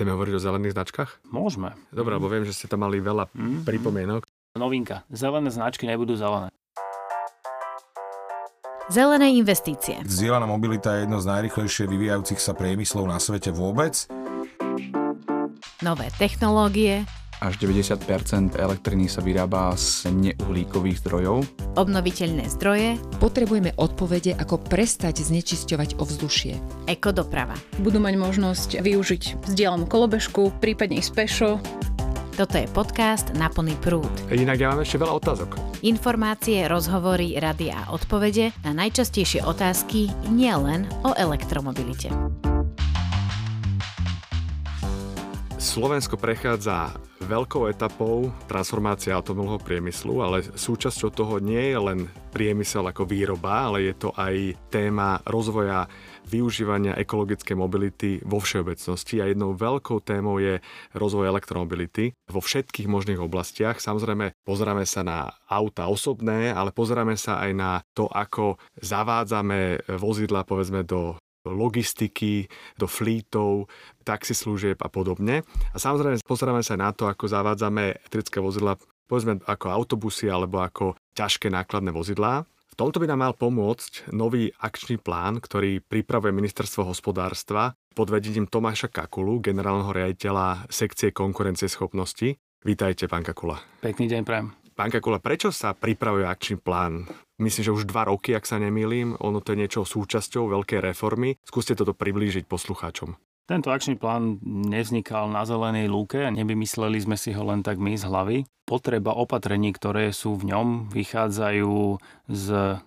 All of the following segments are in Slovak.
Chceme hovoriť o zelených značkách? Môžeme. Dobre, lebo viem, že ste tam mali veľa mm. pripomienok. Novinka. Zelené značky nebudú zelené. Zelené investície. Zdieľaná mobilita je jedno z najrychlejšie vyvíjajúcich sa priemyslov na svete vôbec. Nové technológie. Až 90% elektriny sa vyrába z neuhlíkových zdrojov. Obnoviteľné zdroje. Potrebujeme odpovede, ako prestať znečisťovať ovzdušie. Ekodoprava. Budú mať možnosť využiť vzdielanú kolobežku, prípadne ísť pešo. Toto je podcast Na plný prúd. Inak ja mám ešte veľa otázok. Informácie, rozhovory, rady a odpovede na najčastejšie otázky nielen o elektromobilite. Slovensko prechádza veľkou etapou transformácie automobilového priemyslu, ale súčasťou toho nie je len priemysel ako výroba, ale je to aj téma rozvoja využívania ekologickej mobility vo všeobecnosti a jednou veľkou témou je rozvoj elektromobility vo všetkých možných oblastiach. Samozrejme, pozeráme sa na auta osobné, ale pozeráme sa aj na to, ako zavádzame vozidla povedzme do logistiky, do flítov, taxislúžieb a podobne. A samozrejme pozeráme sa na to, ako zavádzame elektrické vozidla, povedzme ako autobusy alebo ako ťažké nákladné vozidlá. V tomto by nám mal pomôcť nový akčný plán, ktorý pripravuje Ministerstvo hospodárstva pod vedením Tomáša Kakulu, generálneho riaditeľa sekcie konkurencieschopnosti. Vítajte, pán Kakula. Pekný deň, prajem. Pán Kakula, prečo sa pripravuje akčný plán? Myslím, že už dva roky, ak sa nemýlim. Ono to je niečo súčasťou veľkej reformy. Skúste toto priblížiť poslucháčom. Tento akčný plán nevznikal na zelenej lúke a nevymysleli sme si ho len tak my z hlavy. Potreba opatrení, ktoré sú v ňom, vychádzajú z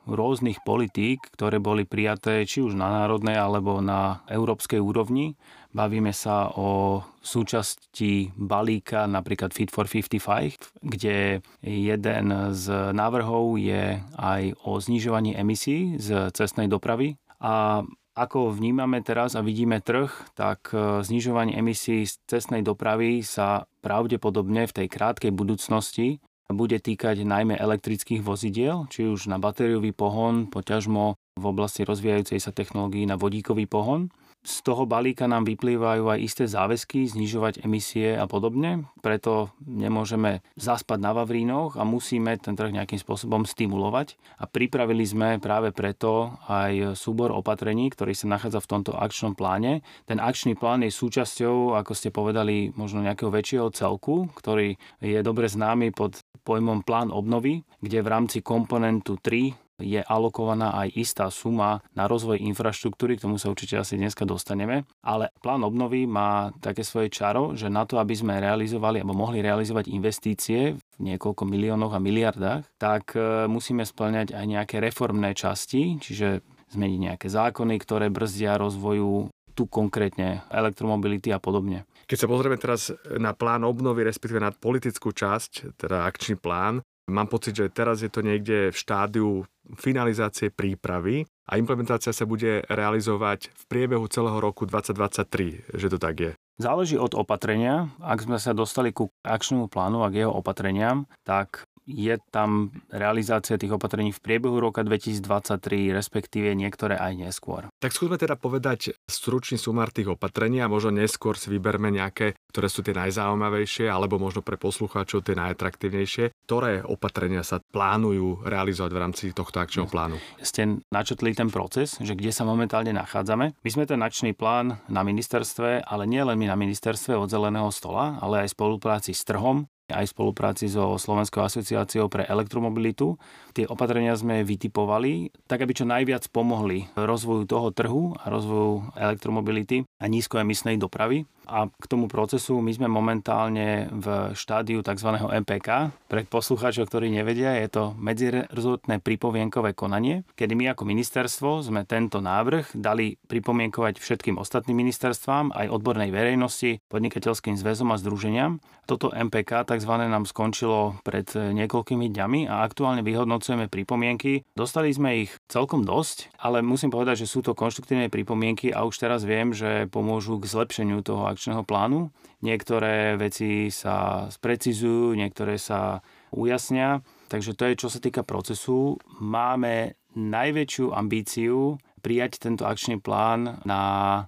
rôznych politík, ktoré boli prijaté či už na národnej alebo na európskej úrovni Bavíme sa o súčasti balíka napríklad Fit for 55, kde jeden z návrhov je aj o znižovaní emisí z cestnej dopravy. A ako vnímame teraz a vidíme trh, tak e, znižovanie emisí z cestnej dopravy sa pravdepodobne v tej krátkej budúcnosti bude týkať najmä elektrických vozidiel, či už na batériový pohon, poťažmo v oblasti rozvíjajúcej sa technológií na vodíkový pohon z toho balíka nám vyplývajú aj isté záväzky, znižovať emisie a podobne. Preto nemôžeme zaspať na Vavrínoch a musíme ten trh nejakým spôsobom stimulovať. A pripravili sme práve preto aj súbor opatrení, ktorý sa nachádza v tomto akčnom pláne. Ten akčný plán je súčasťou, ako ste povedali, možno nejakého väčšieho celku, ktorý je dobre známy pod pojmom plán obnovy, kde v rámci komponentu 3 je alokovaná aj istá suma na rozvoj infraštruktúry, k tomu sa určite asi dneska dostaneme, ale plán obnovy má také svoje čaro, že na to, aby sme realizovali alebo mohli realizovať investície v niekoľko miliónoch a miliardách, tak e, musíme splňať aj nejaké reformné časti, čiže zmeniť nejaké zákony, ktoré brzdia rozvoju tu konkrétne elektromobility a podobne. Keď sa pozrieme teraz na plán obnovy, respektíve na politickú časť, teda akčný plán, Mám pocit, že teraz je to niekde v štádiu finalizácie prípravy a implementácia sa bude realizovať v priebehu celého roku 2023, že to tak je. Záleží od opatrenia. Ak sme sa dostali ku akčnému plánu a k jeho opatreniam, tak je tam realizácia tých opatrení v priebehu roka 2023, respektíve niektoré aj neskôr. Tak skúsme teda povedať stručný sumár tých opatrení a možno neskôr si vyberme nejaké, ktoré sú tie najzaujímavejšie alebo možno pre poslucháčov tie najatraktívnejšie. Ktoré opatrenia sa plánujú realizovať v rámci tohto akčného plánu? Ste načetli ten proces, že kde sa momentálne nachádzame. My sme ten akčný plán na ministerstve, ale nie len my na ministerstve od zeleného stola, ale aj spolupráci s trhom, aj v spolupráci so Slovenskou asociáciou pre elektromobilitu. Tie opatrenia sme vytipovali tak, aby čo najviac pomohli rozvoju toho trhu a rozvoju elektromobility a nízkoemisnej dopravy. A k tomu procesu my sme momentálne v štádiu tzv. MPK. Pre poslucháčov, ktorí nevedia, je to medzirezortné pripomienkové konanie, kedy my ako ministerstvo sme tento návrh dali pripomienkovať všetkým ostatným ministerstvám, aj odbornej verejnosti, podnikateľským zväzom a združeniam. Toto MPK tzv. nám skončilo pred niekoľkými dňami a aktuálne vyhodnocujeme pripomienky. Dostali sme ich celkom dosť, ale musím povedať, že sú to konštruktívne pripomienky a už teraz viem, že pomôžu k zlepšeniu toho akčného plánu. Niektoré veci sa sprecizujú, niektoré sa ujasnia. Takže to je, čo sa týka procesu. Máme najväčšiu ambíciu prijať tento akčný plán na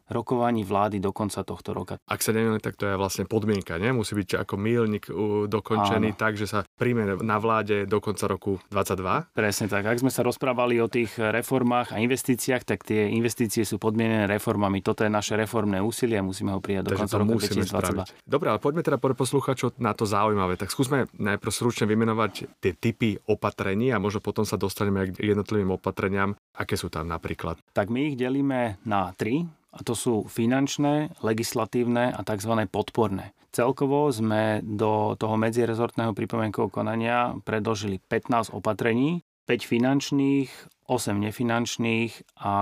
rokovaní vlády do konca tohto roka. Ak sa nemýlim, tak to je vlastne podmienka, nie? Musí byť ako mílnik dokončený Áno. tak, že sa príjme na vláde do konca roku 22. Presne tak. Ak sme sa rozprávali o tých reformách a investíciách, tak tie investície sú podmienené reformami. Toto je naše reformné úsilie a musíme ho prijať do Takže konca roku 2022. Spraviť. Dobre, ale poďme teda pre posluchačov na to zaujímavé. Tak skúsme najprv stručne vymenovať tie typy opatrení a možno potom sa dostaneme k jednotlivým opatreniam. Aké sú tam napríklad? Tak my ich delíme na tri. A to sú finančné, legislatívne a tzv. podporné. Celkovo sme do toho medzirezortného pripomienkového konania predložili 15 opatrení, 5 finančných, 8 nefinančných a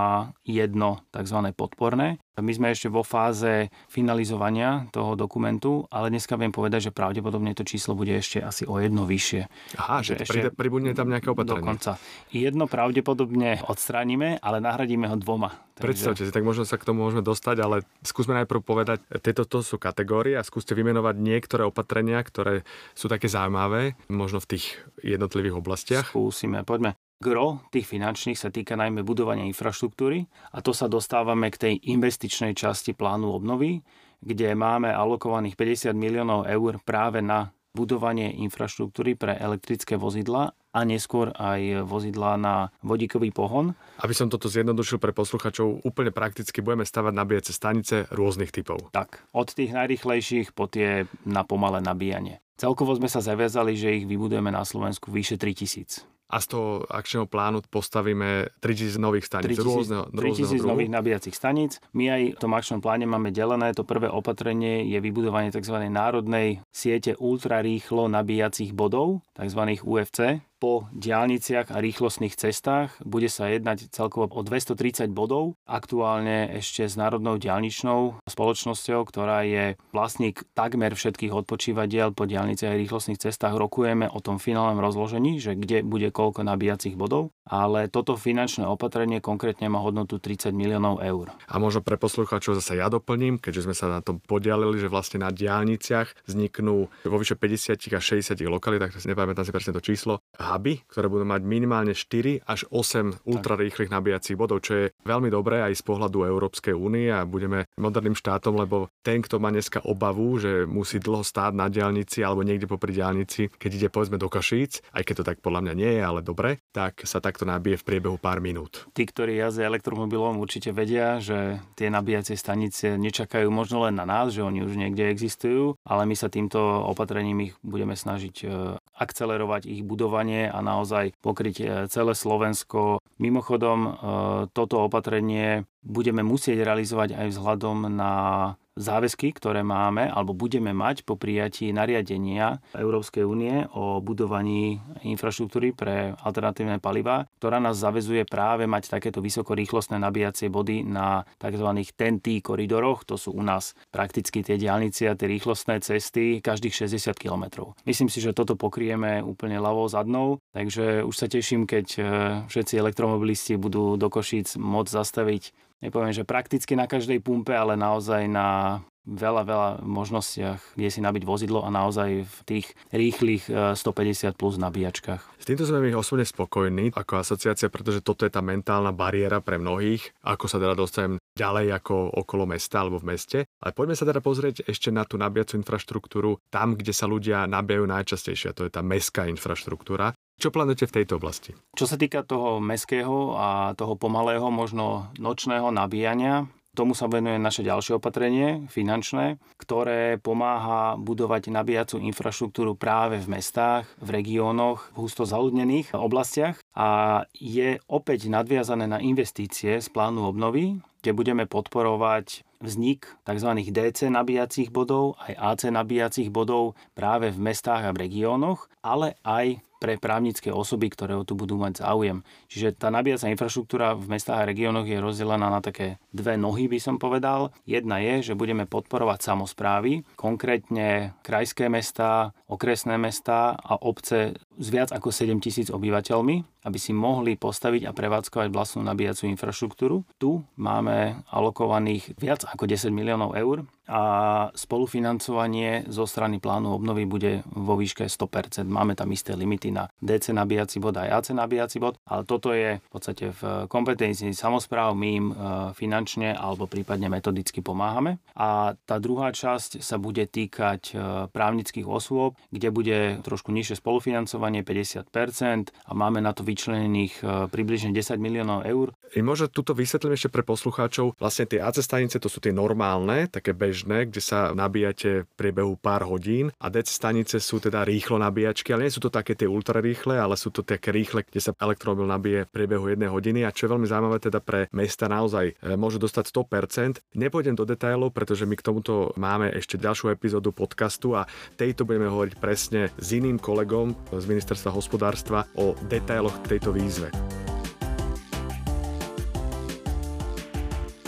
jedno tzv. podporné. My sme ešte vo fáze finalizovania toho dokumentu, ale dneska viem povedať, že pravdepodobne to číslo bude ešte asi o jedno vyššie. Aha, že, že ešte pribudne tam nejaké opatrenie. Dokonca. Jedno pravdepodobne odstránime, ale nahradíme ho dvoma. Takže... Predstavte si, tak možno sa k tomu môžeme dostať, ale skúsme najprv povedať, tieto to sú kategórie a skúste vymenovať niektoré opatrenia, ktoré sú také zaujímavé, možno v tých jednotlivých oblastiach. Skúsime, poďme. Gro tých finančných sa týka najmä budovania infraštruktúry a to sa dostávame k tej investičnej časti plánu obnovy, kde máme alokovaných 50 miliónov eur práve na budovanie infraštruktúry pre elektrické vozidla a neskôr aj vozidlá na vodíkový pohon. Aby som toto zjednodušil pre posluchačov, úplne prakticky budeme stavať nabíjace stanice rôznych typov. Tak, od tých najrychlejších po tie na pomalé nabíjanie. Celkovo sme sa zaviazali, že ich vybudujeme na Slovensku vyše 3000 a z toho akčného plánu postavíme 3000 nových staníc 3000, rôzneho, 3000 nových nabíjacích staníc. My aj v tom akčnom pláne máme delené. To prvé opatrenie je vybudovanie tzv. národnej siete ultrarýchlo nabíjacích bodov, tzv. UFC po diálniciach a rýchlostných cestách. Bude sa jednať celkovo o 230 bodov. Aktuálne ešte s Národnou diálničnou spoločnosťou, ktorá je vlastník takmer všetkých odpočívadiel po diálniciach a rýchlostných cestách. Rokujeme o tom finálnom rozložení, že kde bude koľko nabíjacích bodov. Ale toto finančné opatrenie konkrétne má hodnotu 30 miliónov eur. A možno pre poslucháčov zase ja doplním, keďže sme sa na tom podialili, že vlastne na diálniciach vzniknú vo vyše 50 až 60 lokalitách, nepamätám si presne to číslo, huby, ktoré budú mať minimálne 4 až 8 ultrarýchlych nabíjacích bodov, čo je veľmi dobré aj z pohľadu Európskej únie a budeme moderným štátom, lebo ten, kto má dneska obavu, že musí dlho stáť na diálnici alebo niekde popri diálnici, keď ide povedzme do Kašíc, aj keď to tak podľa mňa nie je, ale dobre, tak sa takto nabije v priebehu pár minút. Tí, ktorí jazdia elektromobilom, určite vedia, že tie nabíjacie stanice nečakajú možno len na nás, že oni už niekde existujú, ale my sa týmto opatrením ich budeme snažiť e, akcelerovať ich budovanie a naozaj pokryť e, celé Slovensko. Mimochodom, e, toto opatrenie budeme musieť realizovať aj vzhľadom na záväzky, ktoré máme alebo budeme mať po prijatí nariadenia Európskej únie o budovaní infraštruktúry pre alternatívne paliva, ktorá nás zavezuje práve mať takéto vysokorýchlostné nabíjacie body na tzv. TNT koridoroch. To sú u nás prakticky tie diálnice a tie rýchlostné cesty každých 60 km. Myslím si, že toto pokrieme úplne ľavou zadnou, takže už sa teším, keď eh, všetci elektromobilisti budú do Košíc môcť zastaviť nepoviem, že prakticky na každej pumpe, ale naozaj na veľa, veľa možnostiach, kde si nabiť vozidlo a naozaj v tých rýchlych 150 e, plus nabíjačkách. S týmto sme my osobne spokojní ako asociácia, pretože toto je tá mentálna bariéra pre mnohých, ako sa teda dostanem ďalej ako okolo mesta alebo v meste. Ale poďme sa teda pozrieť ešte na tú nabíjacú infraštruktúru tam, kde sa ľudia nabíjajú najčastejšie, a to je tá mestská infraštruktúra. Čo plánujete v tejto oblasti? Čo sa týka toho meského a toho pomalého, možno nočného nabíjania, Tomu sa venuje naše ďalšie opatrenie, finančné, ktoré pomáha budovať nabíjacú infraštruktúru práve v mestách, v regiónoch, v husto zaludnených oblastiach a je opäť nadviazané na investície z plánu obnovy, kde budeme podporovať vznik tzv. DC nabíjacích bodov aj AC nabíjacích bodov práve v mestách a v regiónoch, ale aj pre právnické osoby, ktoré o tu budú mať záujem. Čiže tá nabíjacia infraštruktúra v mestách a regiónoch je rozdelená na také dve nohy, by som povedal. Jedna je, že budeme podporovať samozprávy, konkrétne krajské mesta, okresné mestá a obce s viac ako 7 tisíc obyvateľmi, aby si mohli postaviť a prevádzkovať vlastnú nabíjacú infraštruktúru. Tu máme alokovaných viac ako 10 miliónov eur a spolufinancovanie zo strany plánu obnovy bude vo výške 100%. Máme tam isté limity na DC nabíjací bod a AC nabíjací bod, ale toto je v podstate v kompetencii samozpráv, my im e, finančne alebo prípadne metodicky pomáhame. A tá druhá časť sa bude týkať e, právnických osôb, kde bude trošku nižšie spolufinancovanie 50% a máme na to vyčlenených e, približne 10 miliónov eur. Možno tuto vysvetlím ešte pre poslucháčov. Vlastne tie AC stanice to sú tie normálne, také bež bežné, kde sa nabíjate v priebehu pár hodín a DC stanice sú teda rýchlo nabíjačky, ale nie sú to také tie ultra rýchle, ale sú to také rýchle, kde sa elektromobil nabije v priebehu jednej hodiny a čo je veľmi zaujímavé teda pre mesta naozaj e, môžu dostať 100%. Nepôjdem do detailov, pretože my k tomuto máme ešte ďalšiu epizódu podcastu a tejto budeme hovoriť presne s iným kolegom z ministerstva hospodárstva o detailoch tejto výzve.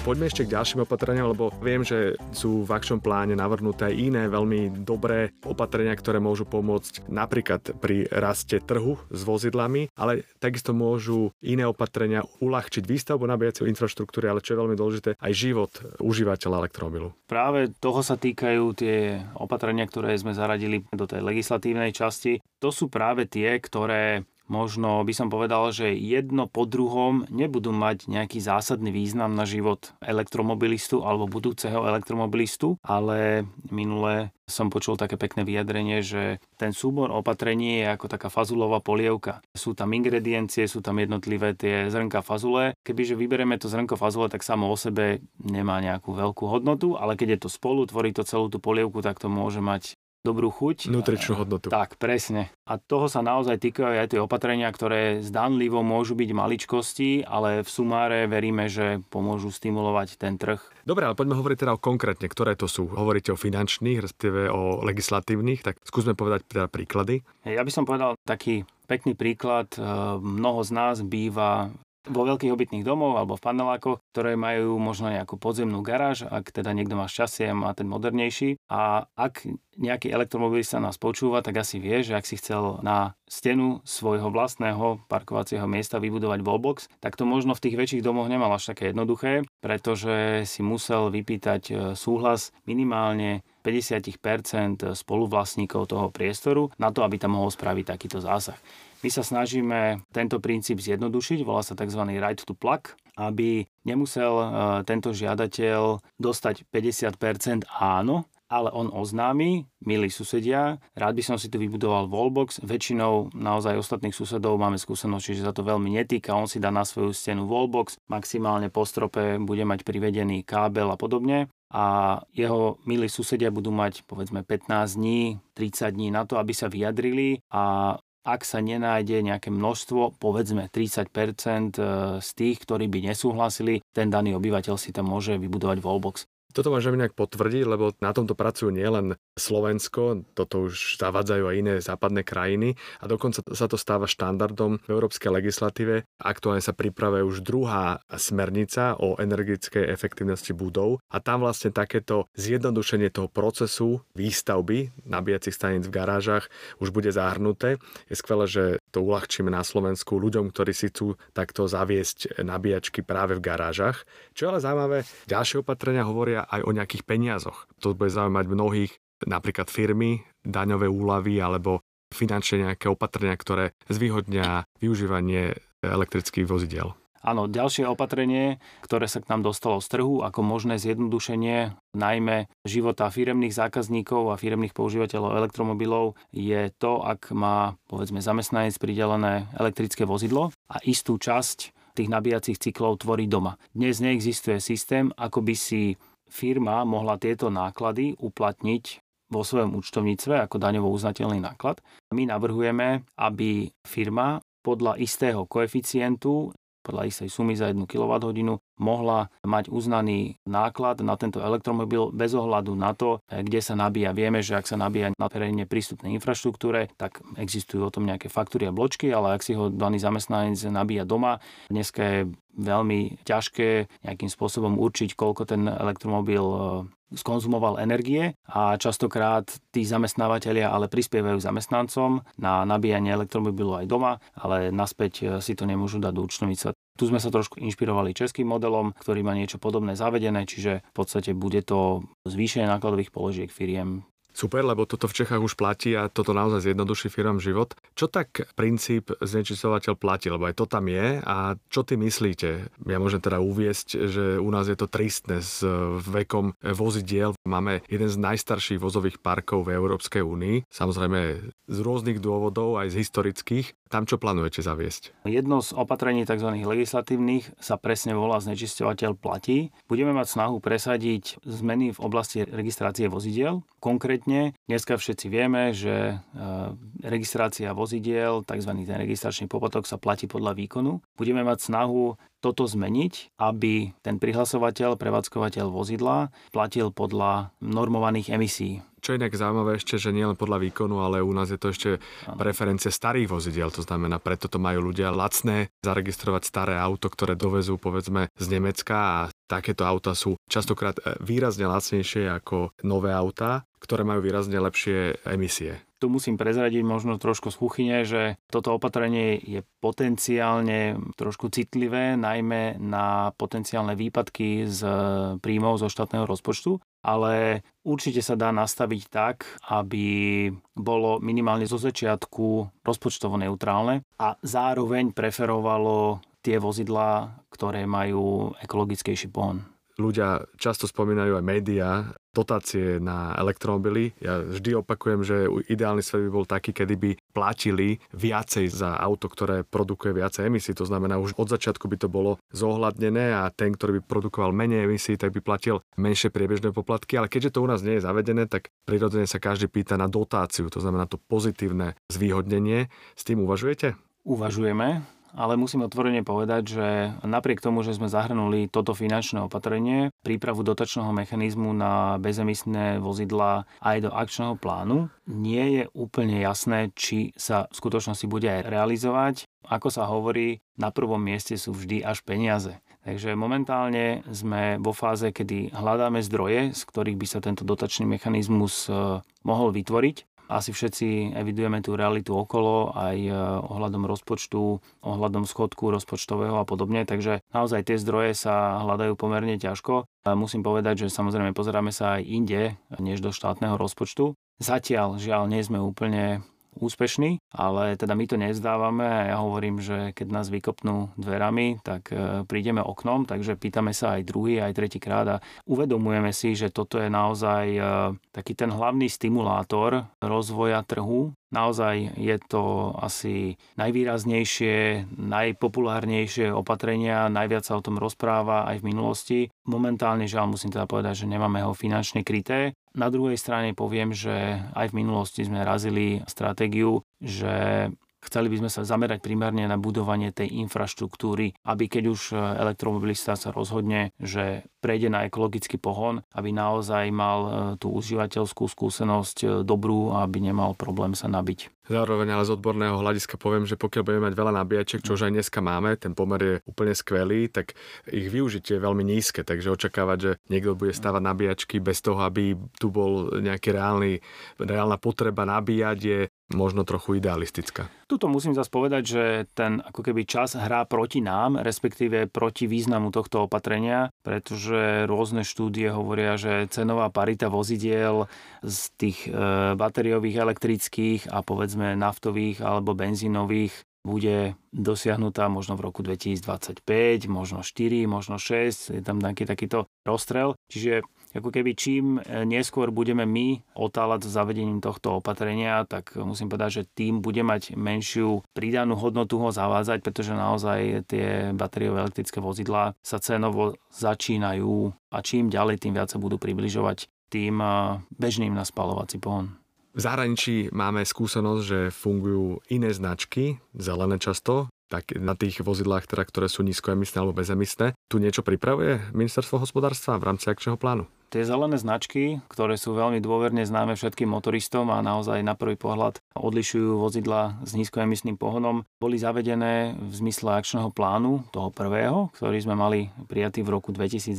Poďme ešte k ďalším opatreniam, lebo viem, že sú v akčnom pláne navrhnuté iné veľmi dobré opatrenia, ktoré môžu pomôcť napríklad pri raste trhu s vozidlami, ale takisto môžu iné opatrenia uľahčiť výstavbu nabíjacej infraštruktúry, ale čo je veľmi dôležité, aj život užívateľa elektromobilu. Práve toho sa týkajú tie opatrenia, ktoré sme zaradili do tej legislatívnej časti. To sú práve tie, ktoré možno by som povedal, že jedno po druhom nebudú mať nejaký zásadný význam na život elektromobilistu alebo budúceho elektromobilistu, ale minule som počul také pekné vyjadrenie, že ten súbor opatrení je ako taká fazulová polievka. Sú tam ingrediencie, sú tam jednotlivé tie zrnka fazule. Kebyže vyberieme to zrnko fazule, tak samo o sebe nemá nejakú veľkú hodnotu, ale keď je to spolu, tvorí to celú tú polievku, tak to môže mať dobrú chuť. Nutričnú hodnotu. Tak, presne. A toho sa naozaj týkajú aj tie opatrenia, ktoré zdánlivo môžu byť maličkosti, ale v sumáre veríme, že pomôžu stimulovať ten trh. Dobre, ale poďme hovoriť teda o konkrétne, ktoré to sú. Hovoríte o finančných, respektíve o legislatívnych, tak skúsme povedať teda príklady. Ja by som povedal taký pekný príklad. Eh, mnoho z nás býva vo veľkých obytných domov alebo v panelákoch, ktoré majú možno nejakú podzemnú garáž, ak teda niekto má šťastie a má ten modernejší. A ak nejaký elektromobilista nás počúva, tak asi vie, že ak si chcel na stenu svojho vlastného parkovacieho miesta vybudovať wallbox, tak to možno v tých väčších domoch nemal až také jednoduché, pretože si musel vypýtať e, súhlas minimálne 50% spoluvlastníkov toho priestoru na to, aby tam mohol spraviť takýto zásah. My sa snažíme tento princíp zjednodušiť, volá sa tzv. right to plug, aby nemusel e, tento žiadateľ dostať 50% áno, ale on oznámi, milí susedia, rád by som si tu vybudoval wallbox, väčšinou naozaj ostatných susedov máme skúsenosť, že sa to veľmi netýka, on si dá na svoju stenu wallbox, maximálne po strope bude mať privedený kábel a podobne. A jeho milí susedia budú mať povedzme 15 dní, 30 dní na to, aby sa vyjadrili. A ak sa nenájde nejaké množstvo, povedzme 30% e, z tých, ktorí by nesúhlasili, ten daný obyvateľ si tam môže vybudovať wallbox. Toto môžem nejak potvrdiť, lebo na tomto pracujú nielen Slovensko, toto už zavadzajú aj iné západné krajiny a dokonca sa to stáva štandardom v európskej legislatíve. Aktuálne sa pripravuje už druhá smernica o energetickej efektivnosti budov a tam vlastne takéto zjednodušenie toho procesu výstavby nabíjacích staníc v garážach už bude zahrnuté. Je skvelé, že to uľahčíme na Slovensku ľuďom, ktorí si chcú takto zaviesť nabíjačky práve v garážach. Čo ale zaujímavé, ďalšie opatrenia hovoria aj o nejakých peniazoch. To bude zaujímať mnohých, napríklad firmy, daňové úlavy alebo finančne nejaké opatrenia, ktoré zvýhodnia využívanie elektrických vozidel. Áno, ďalšie opatrenie, ktoré sa k nám dostalo z trhu ako možné zjednodušenie najmä života firemných zákazníkov a firemných používateľov elektromobilov je to, ak má povedzme zamestnanec pridelené elektrické vozidlo a istú časť tých nabíjacích cyklov tvorí doma. Dnes neexistuje systém, ako by si firma mohla tieto náklady uplatniť vo svojom účtovníctve ako daňovo uznateľný náklad. My navrhujeme, aby firma podľa istého koeficientu, podľa istej sumy za 1 kWh mohla mať uznaný náklad na tento elektromobil bez ohľadu na to, kde sa nabíja. Vieme, že ak sa nabíja na verejne prístupnej infraštruktúre, tak existujú o tom nejaké faktúry a bločky, ale ak si ho daný zamestnanec nabíja doma, dneska je veľmi ťažké nejakým spôsobom určiť, koľko ten elektromobil e, skonzumoval energie a častokrát tí zamestnávateľia ale prispievajú zamestnancom na nabíjanie elektromobilu aj doma, ale naspäť e, si to nemôžu dať do účtovníctva. Tu sme sa trošku inšpirovali českým modelom, ktorý má niečo podobné zavedené, čiže v podstate bude to zvýšenie nákladových položiek firiem Super, lebo toto v Čechách už platí a toto naozaj zjednoduší firmám život. Čo tak princíp znečistovateľ platí, lebo aj to tam je a čo ty myslíte? Ja môžem teda uviesť, že u nás je to tristné s vekom vozidiel. Máme jeden z najstarších vozových parkov v Európskej únii, samozrejme z rôznych dôvodov, aj z historických. Tam čo plánujete zaviesť? Jedno z opatrení tzv. legislatívnych sa presne volá znečisťovateľ platí. Budeme mať snahu presadiť zmeny v oblasti registrácie vozidiel. Konkrétne dneska všetci vieme, že e, registrácia vozidiel, tzv. ten registračný poplatok sa platí podľa výkonu. Budeme mať snahu toto zmeniť, aby ten prihlasovateľ, prevádzkovateľ vozidla platil podľa normovaných emisí. Čo je inak zaujímavé ešte, že nielen podľa výkonu, ale u nás je to ešte preferencie starých vozidiel. To znamená, preto to majú ľudia lacné zaregistrovať staré auto, ktoré dovezú povedzme z Nemecka a takéto auta sú častokrát e, výrazne lacnejšie ako nové autá, ktoré majú výrazne lepšie emisie. Tu musím prezradiť možno trošku z kuchyne, že toto opatrenie je potenciálne trošku citlivé, najmä na potenciálne výpadky z príjmov zo štátneho rozpočtu ale určite sa dá nastaviť tak, aby bolo minimálne zo začiatku rozpočtovo neutrálne a zároveň preferovalo tie vozidlá, ktoré majú ekologickejší pohon. Ľudia často spomínajú aj médiá, dotácie na elektromobily. Ja vždy opakujem, že ideálny svet by bol taký, kedy by platili viacej za auto, ktoré produkuje viacej emisí. To znamená, už od začiatku by to bolo zohľadnené a ten, ktorý by produkoval menej emisí, tak by platil menšie priebežné poplatky. Ale keďže to u nás nie je zavedené, tak prirodzene sa každý pýta na dotáciu, to znamená to pozitívne zvýhodnenie. S tým uvažujete? Uvažujeme ale musím otvorene povedať, že napriek tomu, že sme zahrnuli toto finančné opatrenie, prípravu dotačného mechanizmu na bezemisné vozidla aj do akčného plánu, nie je úplne jasné, či sa v skutočnosti bude aj realizovať. Ako sa hovorí, na prvom mieste sú vždy až peniaze. Takže momentálne sme vo fáze, kedy hľadáme zdroje, z ktorých by sa tento dotačný mechanizmus eh, mohol vytvoriť asi všetci evidujeme tú realitu okolo, aj e, ohľadom rozpočtu, ohľadom schodku rozpočtového a podobne, takže naozaj tie zdroje sa hľadajú pomerne ťažko. Musím povedať, že samozrejme pozeráme sa aj inde, než do štátneho rozpočtu. Zatiaľ, žiaľ, nie sme úplne úspešní, ale teda my to nezdávame a ja hovorím, že keď nás vykopnú dverami, tak e, prídeme oknom, takže pýtame sa aj druhý, aj tretí krát a uvedomujeme si, že toto je naozaj e, taký ten hlavný stimulátor rozvoja trhu Naozaj je to asi najvýraznejšie, najpopulárnejšie opatrenia, najviac sa o tom rozpráva aj v minulosti. Momentálne žiaľ musím teda povedať, že nemáme ho finančne kryté. Na druhej strane poviem, že aj v minulosti sme razili stratégiu, že Chceli by sme sa zamerať primárne na budovanie tej infraštruktúry, aby keď už elektromobilista sa rozhodne, že prejde na ekologický pohon, aby naozaj mal e, tú užívateľskú skúsenosť e, dobrú a aby nemal problém sa nabiť. Zároveň ale z odborného hľadiska poviem, že pokiaľ budeme mať veľa nabíjačiek, čo už aj dneska máme, ten pomer je úplne skvelý, tak ich využitie je veľmi nízke, takže očakávať, že niekto bude stavať nabíjačky bez toho, aby tu bol nejaký reálny, reálna potreba nabíjať je možno trochu idealistická. Tuto musím zase povedať, že ten ako keby čas hrá proti nám, respektíve proti významu tohto opatrenia, pretože rôzne štúdie hovoria, že cenová parita vozidiel z tých e, batériových elektrických a povedzme naftových alebo benzínových bude dosiahnutá možno v roku 2025, možno 4, možno 6, je tam nejaký takýto rozstrel. Čiže ako keby čím e, neskôr budeme my otáľať s zavedením tohto opatrenia, tak musím povedať, že tým bude mať menšiu pridanú hodnotu ho zavádzať, pretože naozaj tie batériové elektrické vozidlá sa cenovo začínajú a čím ďalej, tým viac sa budú približovať tým e, bežným na spalovací pohon. V zahraničí máme skúsenosť, že fungujú iné značky, zelené často, tak na tých vozidlách, teda, ktoré sú nízkoemisné alebo bezemisné. Tu niečo pripravuje ministerstvo hospodárstva v rámci akčného plánu? Tie zelené značky, ktoré sú veľmi dôverne známe všetkým motoristom a naozaj na prvý pohľad odlišujú vozidla s nízkoemisným pohonom, boli zavedené v zmysle akčného plánu, toho prvého, ktorý sme mali prijatý v roku 2019.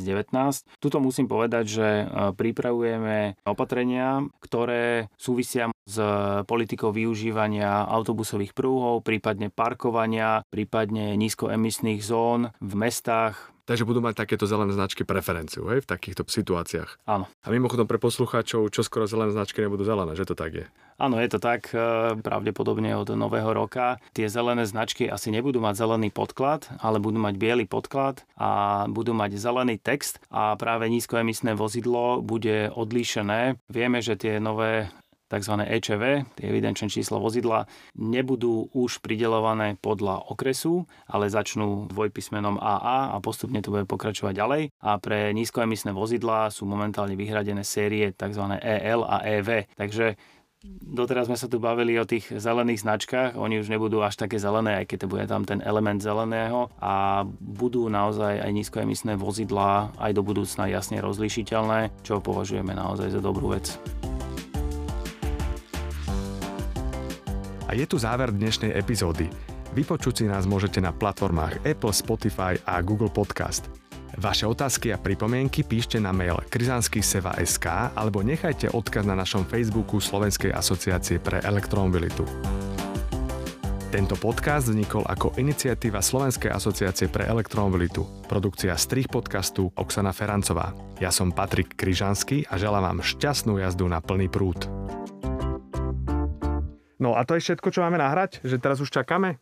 Tuto musím povedať, že e, pripravujeme opatrenia, ktoré súvisia s politikou využívania autobusových prúhov, prípadne parkovania, prípadne nízkoemisných zón v mestách, Takže budú mať takéto zelené značky preferenciu hej, v takýchto situáciách. Áno. A mimochodom pre poslucháčov, čo skoro zelené značky nebudú zelené, že to tak je? Áno, je to tak, e, pravdepodobne od nového roka. Tie zelené značky asi nebudú mať zelený podklad, ale budú mať biely podklad a budú mať zelený text a práve nízkoemisné vozidlo bude odlíšené. Vieme, že tie nové tzv. EČV, tie evidenčné číslo vozidla, nebudú už pridelované podľa okresu, ale začnú dvojpísmenom AA a postupne to bude pokračovať ďalej. A pre nízkoemisné vozidlá sú momentálne vyhradené série tzv. EL a EV. Takže Doteraz sme sa tu bavili o tých zelených značkách, oni už nebudú až také zelené, aj keď to bude tam ten element zeleného a budú naozaj aj nízkoemisné vozidlá aj do budúcna jasne rozlišiteľné, čo považujeme naozaj za dobrú vec. Je tu záver dnešnej epizódy. Vypočuť si nás môžete na platformách Apple, Spotify a Google Podcast. Vaše otázky a pripomienky píšte na mail krizansky.seva.sk alebo nechajte odkaz na našom Facebooku Slovenskej asociácie pre elektromobilitu. Tento podcast vznikol ako iniciatíva Slovenskej asociácie pre elektromobilitu. Produkcia strich podcastu Oksana Ferancová. Ja som Patrik Kryžanský a želám vám šťastnú jazdu na plný prúd. No a to je všetko, čo máme nahrať? Že teraz už čakáme?